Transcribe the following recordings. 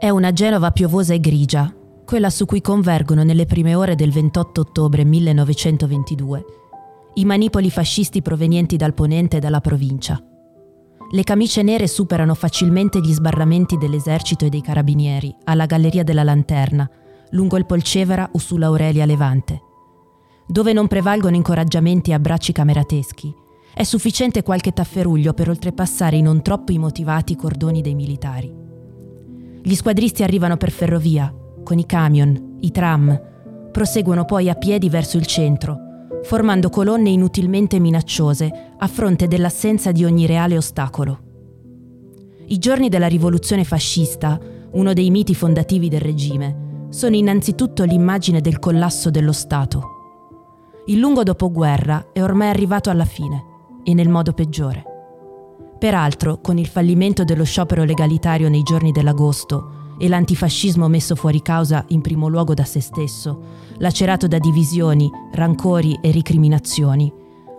È una Genova piovosa e grigia, quella su cui convergono nelle prime ore del 28 ottobre 1922 i manipoli fascisti provenienti dal ponente e dalla provincia. Le camicie nere superano facilmente gli sbarramenti dell'esercito e dei carabinieri alla Galleria della Lanterna, lungo il Polcevera o sull'Aurelia Levante. Dove non prevalgono incoraggiamenti e abbracci camerateschi, è sufficiente qualche tafferuglio per oltrepassare i non troppo immotivati cordoni dei militari. Gli squadristi arrivano per ferrovia, con i camion, i tram, proseguono poi a piedi verso il centro, formando colonne inutilmente minacciose a fronte dell'assenza di ogni reale ostacolo. I giorni della rivoluzione fascista, uno dei miti fondativi del regime, sono innanzitutto l'immagine del collasso dello Stato. Il lungo dopoguerra è ormai arrivato alla fine e nel modo peggiore. Peraltro, con il fallimento dello sciopero legalitario nei giorni dell'agosto e l'antifascismo messo fuori causa in primo luogo da se stesso, lacerato da divisioni, rancori e ricriminazioni,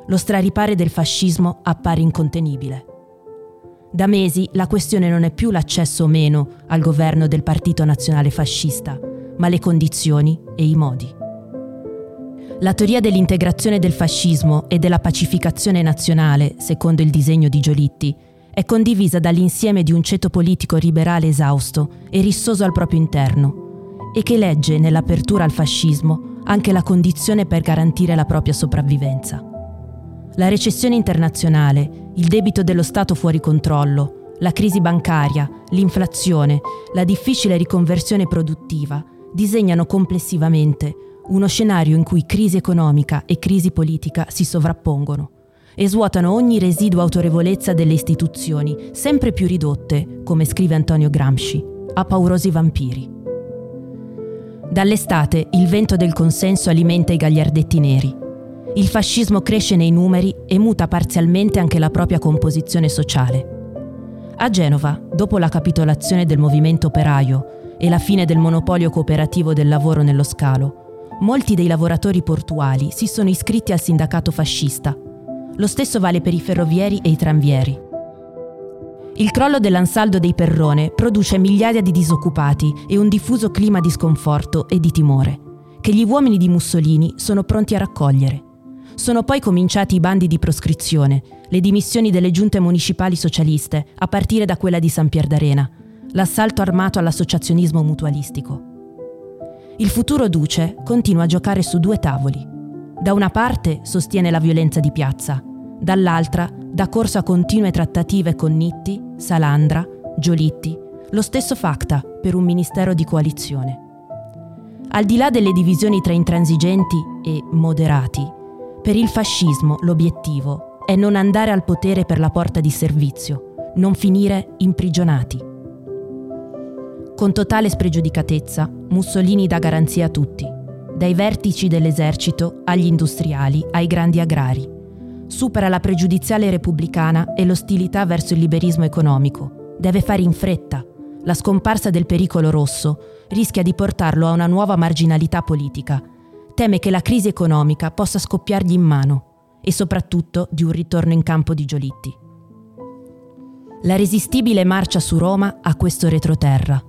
lo straripare del fascismo appare incontenibile. Da mesi la questione non è più l'accesso o meno al governo del Partito Nazionale Fascista, ma le condizioni e i modi. La teoria dell'integrazione del fascismo e della pacificazione nazionale, secondo il disegno di Giolitti, è condivisa dall'insieme di un ceto politico liberale esausto e rissoso al proprio interno e che legge nell'apertura al fascismo anche la condizione per garantire la propria sopravvivenza. La recessione internazionale, il debito dello Stato fuori controllo, la crisi bancaria, l'inflazione, la difficile riconversione produttiva disegnano complessivamente uno scenario in cui crisi economica e crisi politica si sovrappongono e svuotano ogni residuo autorevolezza delle istituzioni, sempre più ridotte, come scrive Antonio Gramsci, a paurosi vampiri. Dall'estate il vento del consenso alimenta i gagliardetti neri. Il fascismo cresce nei numeri e muta parzialmente anche la propria composizione sociale. A Genova, dopo la capitolazione del movimento operaio e la fine del monopolio cooperativo del lavoro nello scalo, molti dei lavoratori portuali si sono iscritti al sindacato fascista lo stesso vale per i ferrovieri e i tranvieri. Il crollo dell'ansaldo dei Perrone produce migliaia di disoccupati e un diffuso clima di sconforto e di timore, che gli uomini di Mussolini sono pronti a raccogliere. Sono poi cominciati i bandi di proscrizione, le dimissioni delle giunte municipali socialiste, a partire da quella di San Pier d'Arena, l'assalto armato all'associazionismo mutualistico. Il futuro Duce continua a giocare su due tavoli. Da una parte sostiene la violenza di piazza, dall'altra dà corso a continue trattative con Nitti, Salandra, Giolitti, lo stesso Facta per un ministero di coalizione. Al di là delle divisioni tra intransigenti e moderati, per il fascismo l'obiettivo è non andare al potere per la porta di servizio, non finire imprigionati. Con totale spregiudicatezza, Mussolini dà garanzia a tutti, dai vertici dell'esercito agli industriali ai grandi agrari supera la pregiudiziale repubblicana e l'ostilità verso il liberismo economico. Deve fare in fretta. La scomparsa del pericolo rosso rischia di portarlo a una nuova marginalità politica. Teme che la crisi economica possa scoppiargli in mano e soprattutto di un ritorno in campo di Giolitti. La resistibile marcia su Roma ha questo retroterra.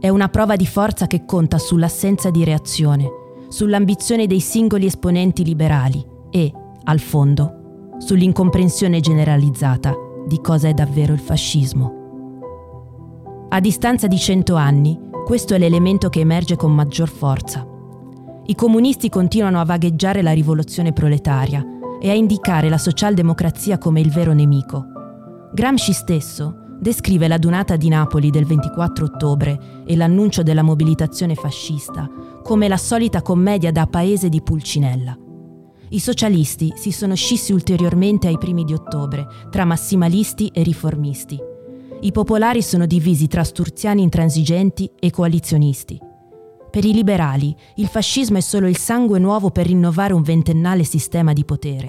È una prova di forza che conta sull'assenza di reazione, sull'ambizione dei singoli esponenti liberali e, al fondo, sull'incomprensione generalizzata di cosa è davvero il fascismo. A distanza di cento anni, questo è l'elemento che emerge con maggior forza. I comunisti continuano a vagheggiare la rivoluzione proletaria e a indicare la socialdemocrazia come il vero nemico. Gramsci stesso descrive la donata di Napoli del 24 ottobre e l'annuncio della mobilitazione fascista come la solita commedia da paese di Pulcinella. I socialisti si sono scissi ulteriormente ai primi di ottobre tra massimalisti e riformisti. I popolari sono divisi tra sturziani intransigenti e coalizionisti. Per i liberali il fascismo è solo il sangue nuovo per rinnovare un ventennale sistema di potere.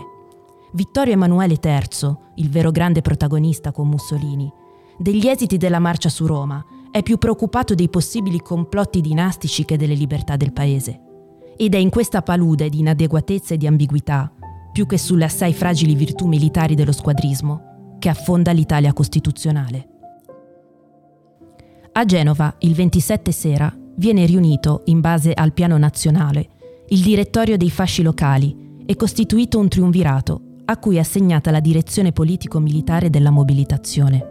Vittorio Emanuele III, il vero grande protagonista con Mussolini, degli esiti della marcia su Roma, è più preoccupato dei possibili complotti dinastici che delle libertà del paese. Ed è in questa palude di inadeguatezza e di ambiguità, più che sulle assai fragili virtù militari dello squadrismo, che affonda l'Italia costituzionale. A Genova, il 27 sera, viene riunito, in base al piano nazionale, il direttorio dei fasci locali e costituito un triunvirato a cui è assegnata la direzione politico-militare della mobilitazione.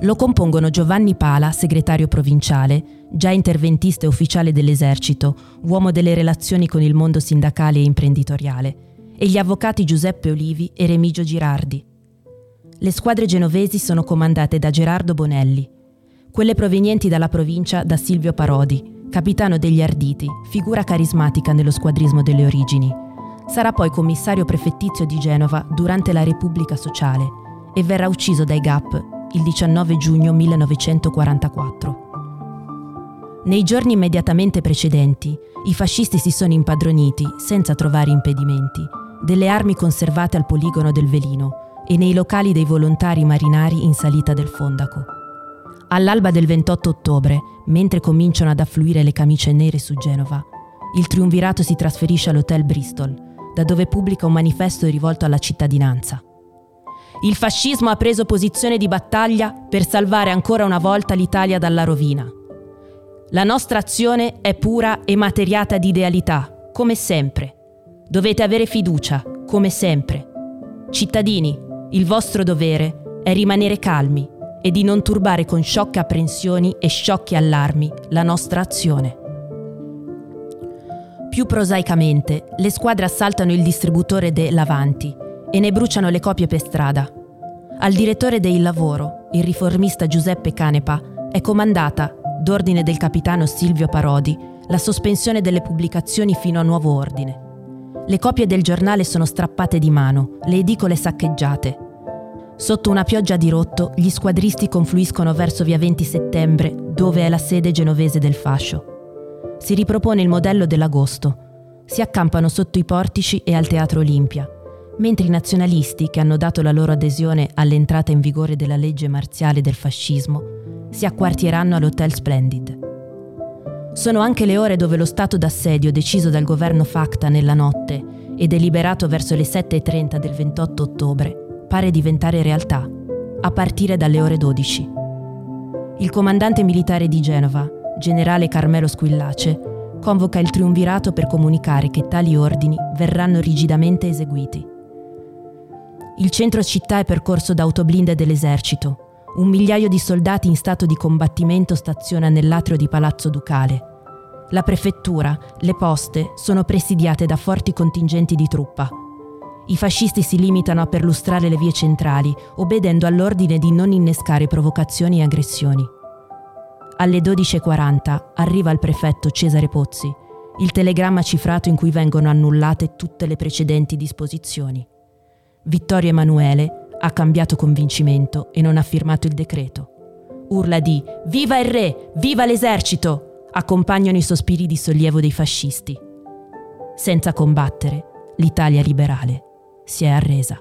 Lo compongono Giovanni Pala, segretario provinciale, già interventista e ufficiale dell'esercito, uomo delle relazioni con il mondo sindacale e imprenditoriale, e gli avvocati Giuseppe Olivi e Remigio Girardi. Le squadre genovesi sono comandate da Gerardo Bonelli, quelle provenienti dalla provincia da Silvio Parodi, capitano degli Arditi, figura carismatica nello squadrismo delle origini. Sarà poi commissario prefettizio di Genova durante la Repubblica Sociale e verrà ucciso dai GAP il 19 giugno 1944. Nei giorni immediatamente precedenti, i fascisti si sono impadroniti, senza trovare impedimenti, delle armi conservate al poligono del Velino e nei locali dei volontari marinari in salita del Fondaco. All'alba del 28 ottobre, mentre cominciano ad affluire le camicie nere su Genova, il triunvirato si trasferisce all'Hotel Bristol, da dove pubblica un manifesto rivolto alla cittadinanza. Il fascismo ha preso posizione di battaglia per salvare ancora una volta l'Italia dalla rovina. La nostra azione è pura e materiata di idealità, come sempre. Dovete avere fiducia, come sempre. Cittadini, il vostro dovere è rimanere calmi e di non turbare con sciocche apprensioni e sciocchi allarmi la nostra azione. Più prosaicamente, le squadre assaltano il distributore de Lavanti e ne bruciano le copie per strada. Al direttore del lavoro, il riformista Giuseppe Canepa, è comandata, d'ordine del capitano Silvio Parodi, la sospensione delle pubblicazioni fino a nuovo ordine. Le copie del giornale sono strappate di mano, le edicole saccheggiate. Sotto una pioggia di rotto, gli squadristi confluiscono verso via 20 settembre, dove è la sede genovese del fascio. Si ripropone il modello dell'agosto. Si accampano sotto i portici e al Teatro Olimpia mentre i nazionalisti, che hanno dato la loro adesione all'entrata in vigore della legge marziale del fascismo, si acquartieranno all'Hotel Splendid. Sono anche le ore dove lo stato d'assedio deciso dal governo Facta nella notte e deliberato verso le 7.30 del 28 ottobre pare diventare realtà, a partire dalle ore 12. Il comandante militare di Genova, generale Carmelo Squillace, convoca il triunvirato per comunicare che tali ordini verranno rigidamente eseguiti. Il centro città è percorso da autoblinde dell'esercito. Un migliaio di soldati in stato di combattimento staziona nell'atrio di Palazzo Ducale. La prefettura, le poste sono presidiate da forti contingenti di truppa. I fascisti si limitano a perlustrare le vie centrali, obbedendo all'ordine di non innescare provocazioni e aggressioni. Alle 12.40 arriva il prefetto Cesare Pozzi, il telegramma cifrato in cui vengono annullate tutte le precedenti disposizioni. Vittorio Emanuele ha cambiato convincimento e non ha firmato il decreto. Urla di Viva il re! Viva l'esercito! accompagnano i sospiri di sollievo dei fascisti. Senza combattere, l'Italia liberale si è arresa.